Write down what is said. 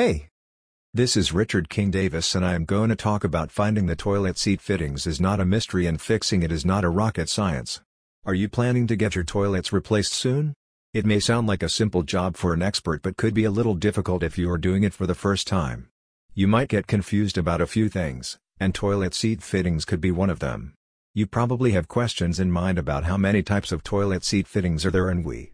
Hey! This is Richard King Davis and I am going to talk about finding the toilet seat fittings is not a mystery and fixing it is not a rocket science. Are you planning to get your toilets replaced soon? It may sound like a simple job for an expert but could be a little difficult if you are doing it for the first time. You might get confused about a few things, and toilet seat fittings could be one of them. You probably have questions in mind about how many types of toilet seat fittings are there and we